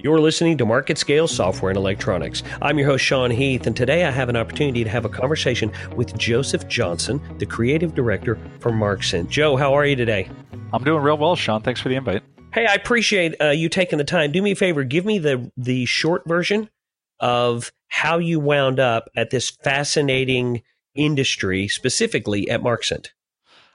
You're listening to MarketScale Software and Electronics. I'm your host, Sean Heath, and today I have an opportunity to have a conversation with Joseph Johnson, the creative director for Marxent. Joe, how are you today? I'm doing real well, Sean. Thanks for the invite. Hey, I appreciate uh, you taking the time. Do me a favor, give me the the short version of how you wound up at this fascinating industry, specifically at Marxent.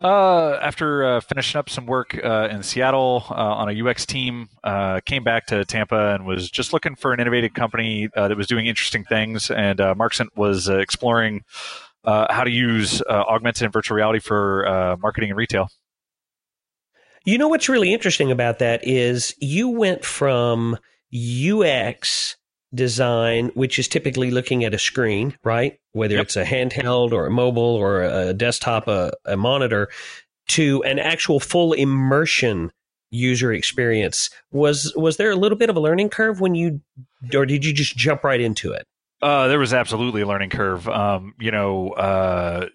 Uh, after uh, finishing up some work uh, in Seattle uh, on a UX team, uh, came back to Tampa and was just looking for an innovative company uh, that was doing interesting things. And uh, Marxent was exploring how to use augmented and virtual reality for marketing and retail. You know what's really interesting about that is you went from UX design, which is typically looking at a screen, right? Whether yep. it's a handheld or a mobile or a desktop, a, a monitor, to an actual full immersion user experience. Was was there a little bit of a learning curve when you, or did you just jump right into it? Uh, there was absolutely a learning curve. Um, you know, uh,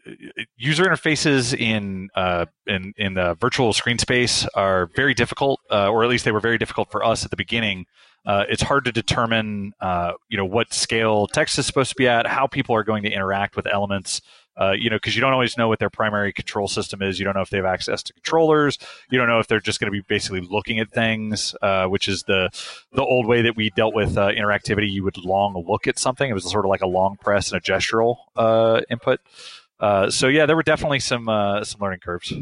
user interfaces in uh, in in the virtual screen space are very difficult, uh, or at least they were very difficult for us at the beginning uh, it's hard to determine, uh, you know, what scale text is supposed to be at, how people are going to interact with elements. Uh, you know, because you don't always know what their primary control system is. You don't know if they have access to controllers. You don't know if they're just going to be basically looking at things, uh, which is the the old way that we dealt with uh, interactivity. You would long look at something. It was sort of like a long press and a gestural uh, input. so yeah, there were definitely some some learning curves.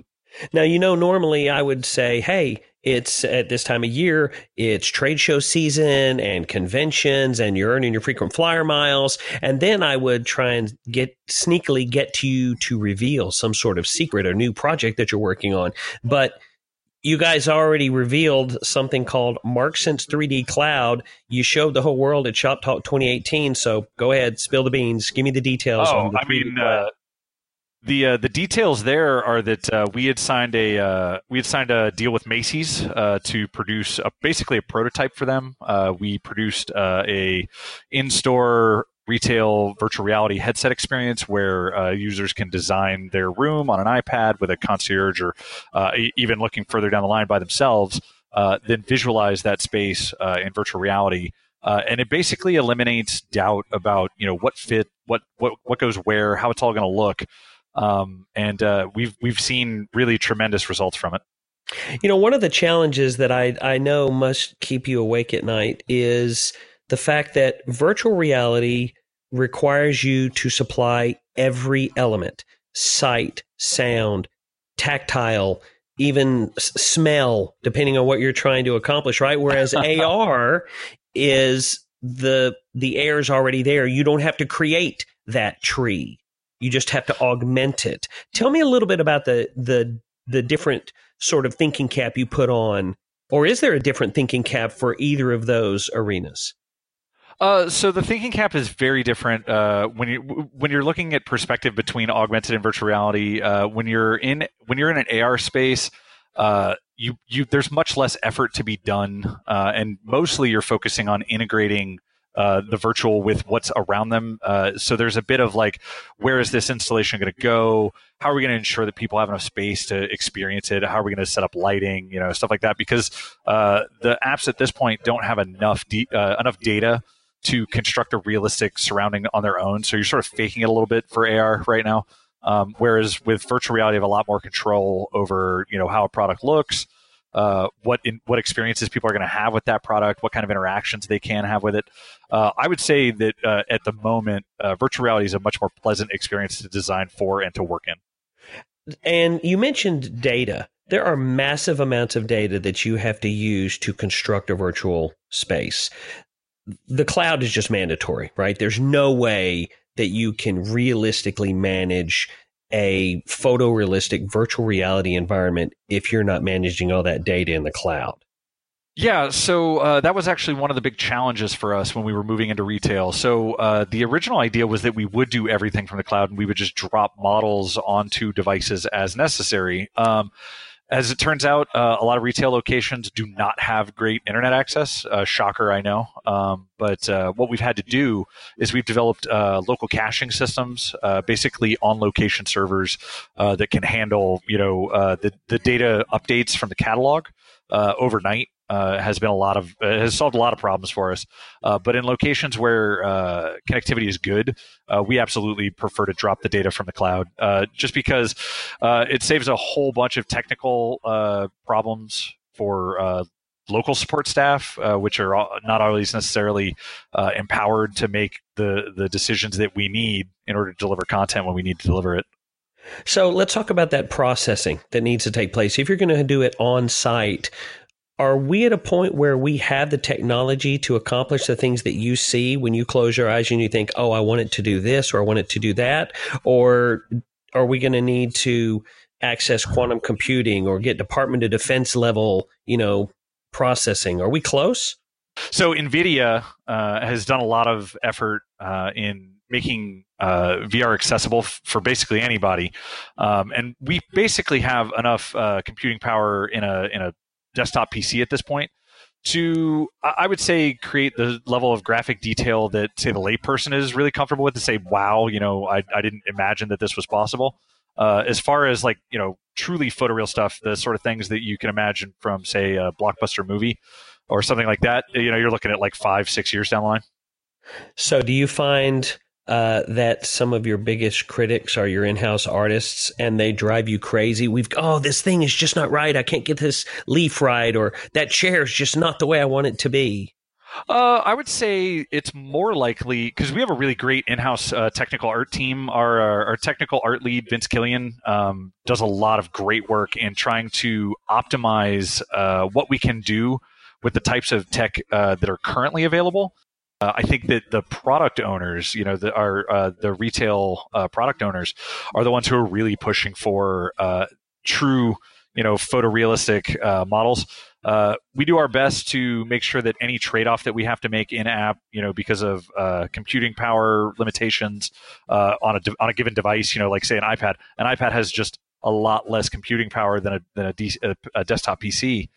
Now, you know, normally I would say, hey, it's at this time of year, it's trade show season and conventions, and you're earning your frequent flyer miles. And then I would try and get sneakily get to you to reveal some sort of secret or new project that you're working on. But you guys already revealed something called Marxent 3D Cloud. You showed the whole world at Shoptalk 2018. So go ahead, spill the beans. Give me the details. Oh, the I mean, uh, the uh, the details there are that uh, we had signed a uh, we had signed a deal with Macy's uh, to produce a, basically a prototype for them. Uh, we produced uh, a in store retail virtual reality headset experience where users can design their room on an iPad with a concierge, or even looking further down the line by themselves. then visualize that space in virtual reality. and it basically eliminates doubt about you know what fit, what what what goes where, how it's all going to look. Um, and uh, we've we've seen really tremendous results from it. You know, one of the challenges that I I know must keep you awake at night is the fact that virtual reality requires you to supply every element: sight, sound, tactile, even smell, depending on what you're trying to accomplish. Right? Whereas AR is the the air is already there. You don't have to create that tree you just have to augment it. Tell me a little bit about the the the different sort of thinking cap you put on, or is there a different thinking cap for either of those arenas? Uh, so the thinking cap is very different uh, when you when you're looking at perspective between augmented and virtual reality. Uh, when you're in when you're in an AR space, uh, you you there's much less effort to be done, uh, and mostly you're focusing on integrating uh, the virtual with what's around them. Uh, so there's a bit of like, where is this installation going to go? How are we going to ensure that people have enough space to experience it? How are we going to set up lighting? You know, stuff like that. Because uh, the apps at this point don't have enough de- uh, enough data to construct a realistic surrounding on their own. So you're sort of faking it a little bit for AR right now. Um, whereas with virtual reality, you have a lot more control over you know how a product looks uh, what in, what experiences people are going to have with that product, what kind of interactions they can have with it. Uh, I would say that uh, at the moment, uh, virtual reality is a much more pleasant experience to design for and to work in. And you mentioned data. There are massive amounts of data that you have to use to construct a virtual space. The cloud is just mandatory, right? There's no way that you can realistically manage a photorealistic virtual reality environment if you're not managing all that data in the cloud? Yeah, so uh, that was actually one of the big challenges for us when we were moving into retail. So uh, the original idea was that we would do everything from the cloud and we would just drop models onto devices as necessary. Um, as it turns out, uh, a lot of retail locations do not have great internet access. Uh, shocker, I know. Um, but uh, what we've had to do is we've developed uh, local caching systems, uh, basically on-location servers uh, that can handle, you know, the the data updates from the catalog overnight. Uh, has been a lot of uh, has solved a lot of problems for us. Uh, but in locations where uh, connectivity is good, uh, we absolutely prefer to drop the data from the cloud, uh, just because it saves a whole bunch of technical problems for local support staff, which are not always necessarily empowered to make the the decisions that we need in order to deliver content when we need to deliver it. So let's talk about that processing that needs to take place. If you're going to do it on site, are we at a point where we have the technology to accomplish the things that you see when you close your eyes and you think, oh, I want it to do this or I want it to do that? Or are we going to need to access quantum computing or get Department of Defense level, you know, processing? Are we close? So NVIDIA uh, has done a lot of effort uh, in making uh, VR accessible f- for basically anybody, um, and we basically have enough uh, computing power in a in a desktop PC at this point to I would say create the level of graphic detail that say the layperson is really comfortable with to say, wow, you know, I, I didn't imagine that this was possible. Uh, as far as like you know truly photoreal stuff, the sort of things that you can imagine from say a blockbuster movie or something like that, you know, you're looking at like five six years down the line. So, do you find uh, that some of your biggest critics are your in-house artists and they drive you crazy. We've oh this thing is just not right. I can't get this leaf right, or that chair is just not the way I want it to be. Uh, I would say it's more likely because we have a really great in-house uh, technical art team. Our, our, our technical art lead Vince Killian um, does a lot of great work in trying to optimize uh, what we can do with the types of tech uh, that are currently available. Uh, I think that the product owners, you know, the, our uh, the retail uh, product owners, are the ones who are really pushing for uh, true, you know, photorealistic uh, models. Uh, we do our best to make sure that any trade-off that we have to make in app, you know, because of computing power limitations on a de- on a given device, you know, like say an iPad, an iPad has just a lot less computing power than a than a, D- a, a desktop PC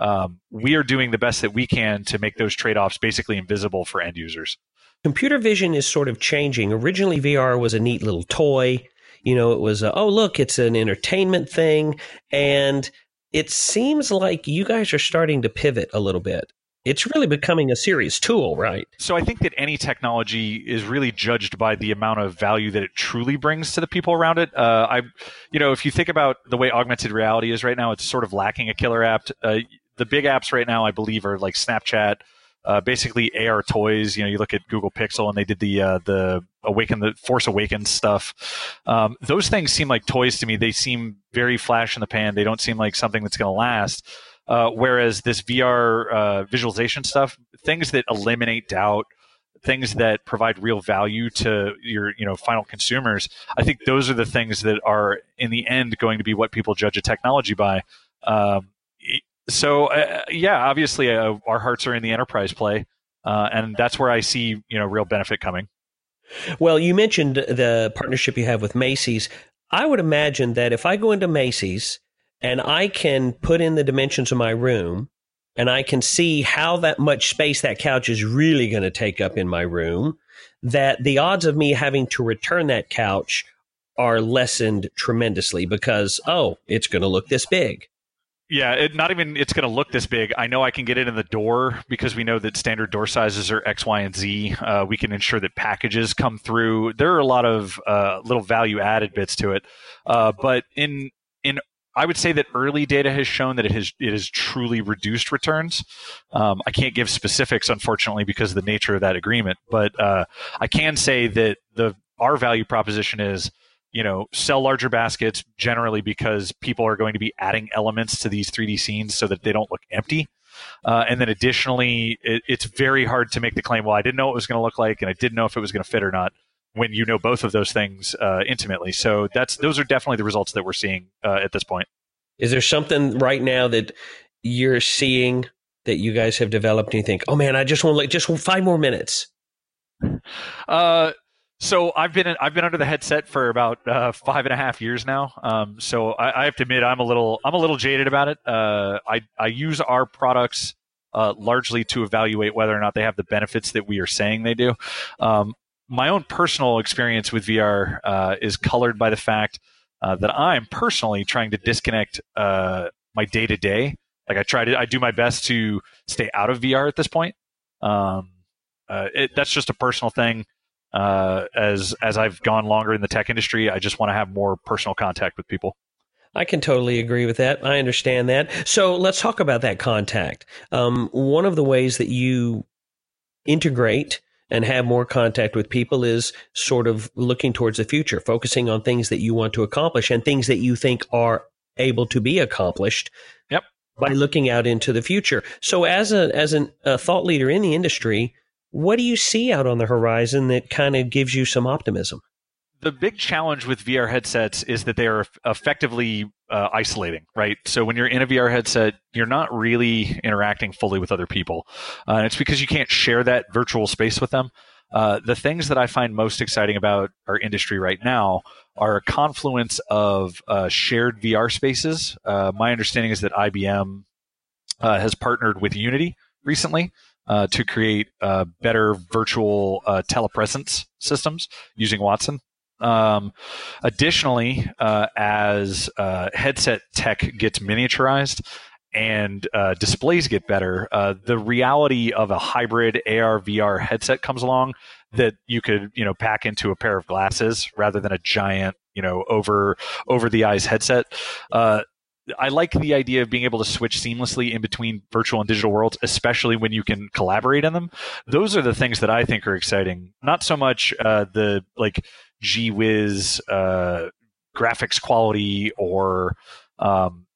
um, we are doing the best that we can to make those trade offs basically invisible for end users. Computer vision is sort of changing. Originally, VR was a neat little toy. You know, it was, a, oh, look, it's an entertainment thing. And it seems like you guys are starting to pivot a little bit it's really becoming a serious tool, right? So I think that any technology is really judged by the amount of value that it truly brings to the people around it. Uh, I, you know, if you think about the way augmented reality is right now, it's sort of lacking a killer app. Uh, the big apps right now, I believe, are like Snapchat, uh, basically AR toys. You know, you look at Google Pixel, and they did the uh, the Awaken the Force Awakens stuff. Um, those things seem like toys to me. They seem very flash in the pan. They don't seem like something that's going to last. Uh, whereas this VR uh, visualization stuff, things that eliminate doubt, things that provide real value to your you know final consumers, I think those are the things that are in the end going to be what people judge a technology by. Um, so uh, yeah, obviously uh, our hearts are in the enterprise play, uh, and that's where I see you know real benefit coming. Well, you mentioned the partnership you have with Macy's. I would imagine that if I go into Macy's and I can put in the dimensions of my room and I can see how that much space that couch is really going to take up in my room, that the odds of me having to return that couch are lessened tremendously because, oh, it's going to look this big. Yeah, it, not even it's going to look this big. I know I can get it in the door because we know that standard door sizes are X, Y, and Z. Uh, we can ensure that packages come through. There are a lot of uh, little value added bits to it, uh, but in in I would say that early data has shown that it has it has truly reduced returns. Um, I can't give specifics, unfortunately, because of the nature of that agreement. But uh, I can say that the our value proposition is you know, sell larger baskets generally because people are going to be adding elements to these 3D scenes so that they don't look empty. Uh, and then additionally, it, it's very hard to make the claim, well, I didn't know what it was going to look like and I didn't know if it was going to fit or not when you know both of those things uh, intimately. So that's those are definitely the results that we're seeing uh, at this point. Is there something right now that you're seeing that you guys have developed and you think, oh man, I just want like just five more minutes? Uh, so I've been I've been under the headset for about uh, five and a half years now. Um, so I, I, have to admit I'm a little I'm a little jaded about it. Uh, I I use our products uh, largely to evaluate whether or not they have the benefits that we are saying they do. Um, my own personal experience with VR uh, is colored by the fact uh, that I'm personally trying to disconnect uh, my day to day Like I try to, I do my best to stay out of VR at this point. Um, it, that's just a personal thing. Uh, as as I've gone longer in the tech industry, I just want to have more personal contact with people. I can totally agree with that. I understand that. So let's talk about that contact. Um, one of the ways that you integrate and have more contact with people is sort of looking towards the future, focusing on things that you want to accomplish and things that you think are able to be accomplished. Yep. By looking out into the future. So as a as an, a thought leader in the industry, what do you see out on the horizon that kind of gives you some optimism? the big challenge with VR headsets is that they are effectively uh, isolating, right? So when you're in a VR headset, you're not really interacting fully with other people. Uh, and it's because you can't share that virtual space with them. Uh, the things that I find most exciting about our industry right now are a confluence of uh, shared VR spaces. Uh, my understanding is that IBM uh, has partnered with Unity recently. To create better virtual telepresence systems using Watson. Um, additionally, uh, as uh, headset tech gets miniaturized and uh, displays get better, uh, the reality of a hybrid AR VR headset comes along that you could you know pack into a pair of glasses rather than a giant you know over over the eyes headset. Uh, I like the idea of being able to switch seamlessly in between virtual and digital worlds, especially when you can collaborate in them. Those are the things that I think are exciting. Not so much uh, the like gee whiz uh, graphics quality or um,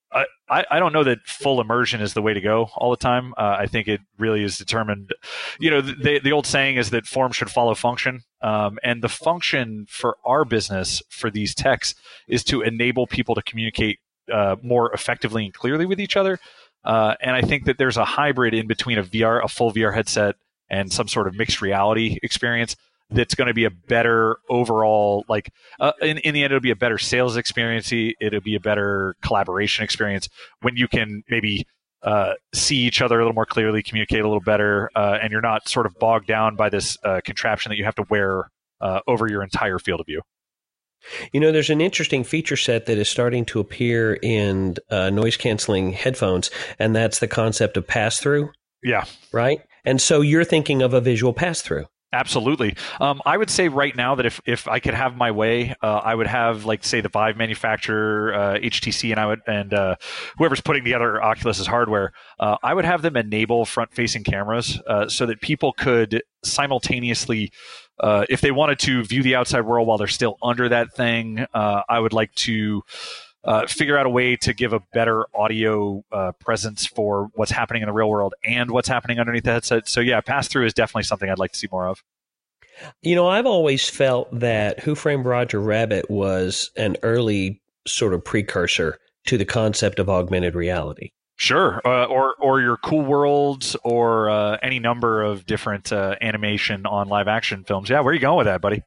I, I don't know that full immersion is the way to go all the time. Uh, I think it really is determined. You know, the, the old saying is that form should follow function. Um, and the function for our business, for these techs, is to enable people to communicate uh, more effectively and clearly with each other. Uh, and I think that there's a hybrid in between a VR, a full VR headset, and some sort of mixed reality experience that's going to be a better overall like uh, in, in the end it'll be a better sales experience it'll be a better collaboration experience when you can maybe uh, see each other a little more clearly communicate a little better uh, and you're not sort of bogged down by this uh, contraption that you have to wear uh, over your entire field of view you know, there's an interesting feature set that is starting to appear in uh, noise canceling headphones, and that's the concept of pass through. Yeah. Right. And so you're thinking of a visual pass through. Absolutely. Um, I would say right now that if, if I could have my way, uh, I would have like say the Vive manufacturer, uh, HTC, and I would and uh, whoever's putting together Oculus's hardware, uh, I would have them enable front-facing cameras uh, so that people could simultaneously, uh, if they wanted to view the outside world while they're still under that thing, I would like to uh, figure out a way to give a better audio uh, presence for what's happening in the real world and what's happening underneath the headset. So yeah, pass through is definitely something I'd like to see more of. You know, I've always felt that Who Framed Roger Rabbit was an early sort of precursor to the concept of augmented reality. Sure, uh, or or your Cool Worlds, or uh, any number of different uh, animation on live action films. Yeah, where are you going with that, buddy?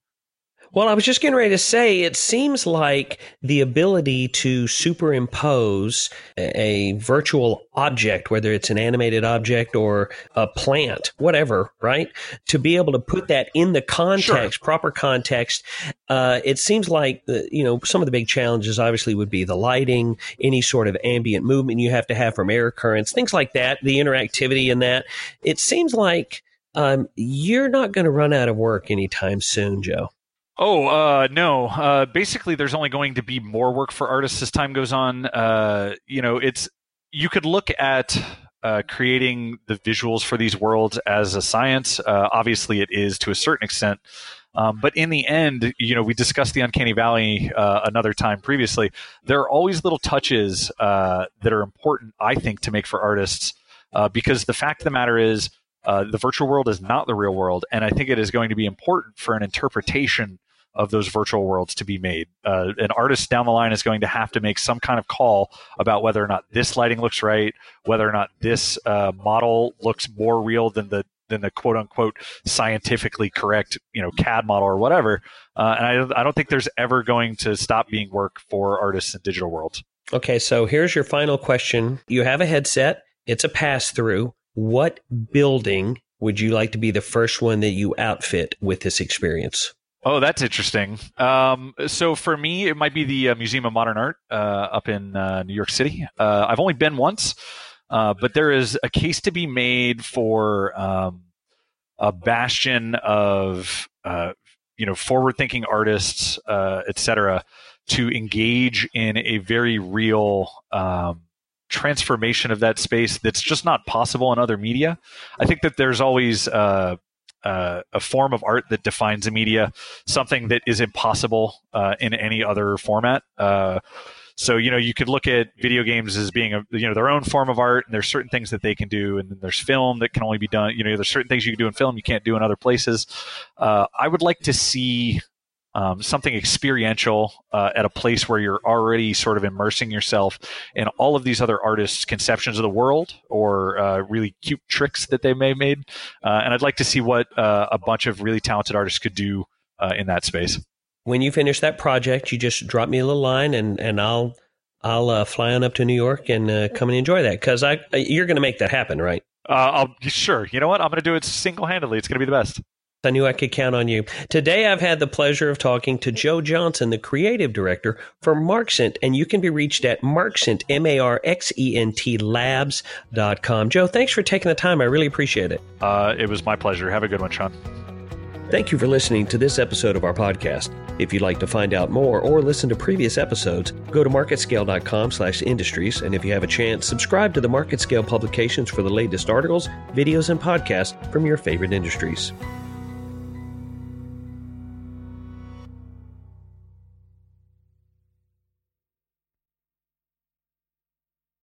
Well, I was just getting ready to say it seems like the ability to superimpose a virtual object, whether it's an animated object or a plant, whatever, right? To be able to put that in the context, sure. proper context, uh, it seems like the, you know some of the big challenges obviously would be the lighting, any sort of ambient movement you have to have from air currents, things like that, the interactivity in that. It seems like um, you're not going to run out of work anytime soon, Joe. Oh uh, no! Uh, basically, there's only going to be more work for artists as time goes on. Uh, you know, it's you could look at uh, creating the visuals for these worlds as a science. Uh, obviously, it is to a certain extent, um, but in the end, you know, we discussed the uncanny valley uh, another time previously. There are always little touches that are important, I think, to make for artists because the fact of the matter is. the virtual world is not the real world, and I think it is going to be important for an interpretation of those virtual worlds to be made. Uh, an artist down the line is going to have to make some kind of call about whether or not this lighting looks right, whether or not this uh, model looks more real than the than the quote unquote scientifically correct you know CAD model or whatever. Uh, and I, I don't think there's ever going to stop being work for artists in digital worlds. Okay, so here's your final question. You have a headset. It's a pass through. What building would you like to be the first one that you outfit with this experience? Oh, that's interesting. Um, so for me, it might be the uh, Museum of Modern Art uh, up in uh, New York City. Uh, I've only been once. Uh, but there is a case to be made for um, a bastion of uh, you know forward-thinking artists, etc., to engage in a very real um, transformation of that space that's just not possible in other media. I think that there's always uh, uh, a form of art that defines a media, something that is impossible uh, in any other format. Uh, so you know you could look at video games as being a you know their own form of art, and there's certain things that they can do, and then there's film that can only be done. You know, there's certain things you can do in film you can't do in other places. Uh, I would like to see um, something experiential uh, at a place where you're already sort of immersing yourself in all of these other artists' conceptions of the world or uh, really cute tricks that they may have made. Uh, and I'd like to see what uh, a bunch of really talented artists could do uh, in that space. When you finish that project, you just drop me a little line, and and I'll I'll uh, fly on up to New York and come and enjoy that because I you're going to make that happen, right? I'll sure. You know what? I'm going to do it single handedly. It's going to be the best. I knew I could count on you. Today, I've had the pleasure of talking to Joe Johnson, the creative director for Marxent, and you can be reached at Marxent, M A R X E N T labs.com. Joe, thanks for taking the time. I really appreciate it. Uh, it was my pleasure. Have a good one, Sean. Thank you for listening to this episode of our podcast. If you'd like to find out more or listen to previous episodes, go to marketscale.com slash industries. And if you have a chance, subscribe to the MarketScale publications for the latest articles, videos, and podcasts from your favorite industries.